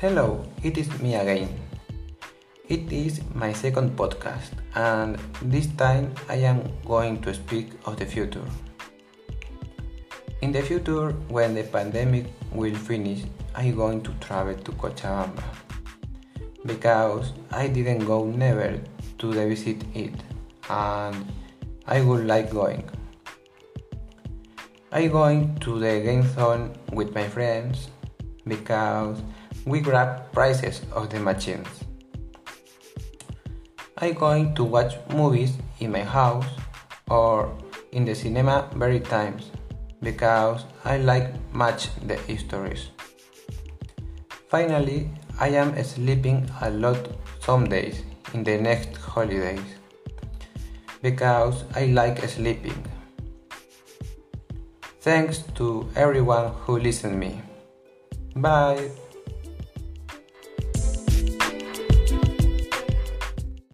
Hello, it is me again. It is my second podcast, and this time I am going to speak of the future. In the future, when the pandemic will finish, I'm going to travel to Cochabamba because I didn't go never to visit it, and I would like going. I'm going to the game zone with my friends because we grab prices of the machines. I'm going to watch movies in my house or in the cinema very times because I like much the histories. Finally, I am sleeping a lot some days in the next holidays because I like sleeping. Thanks to everyone who listened me. Bye.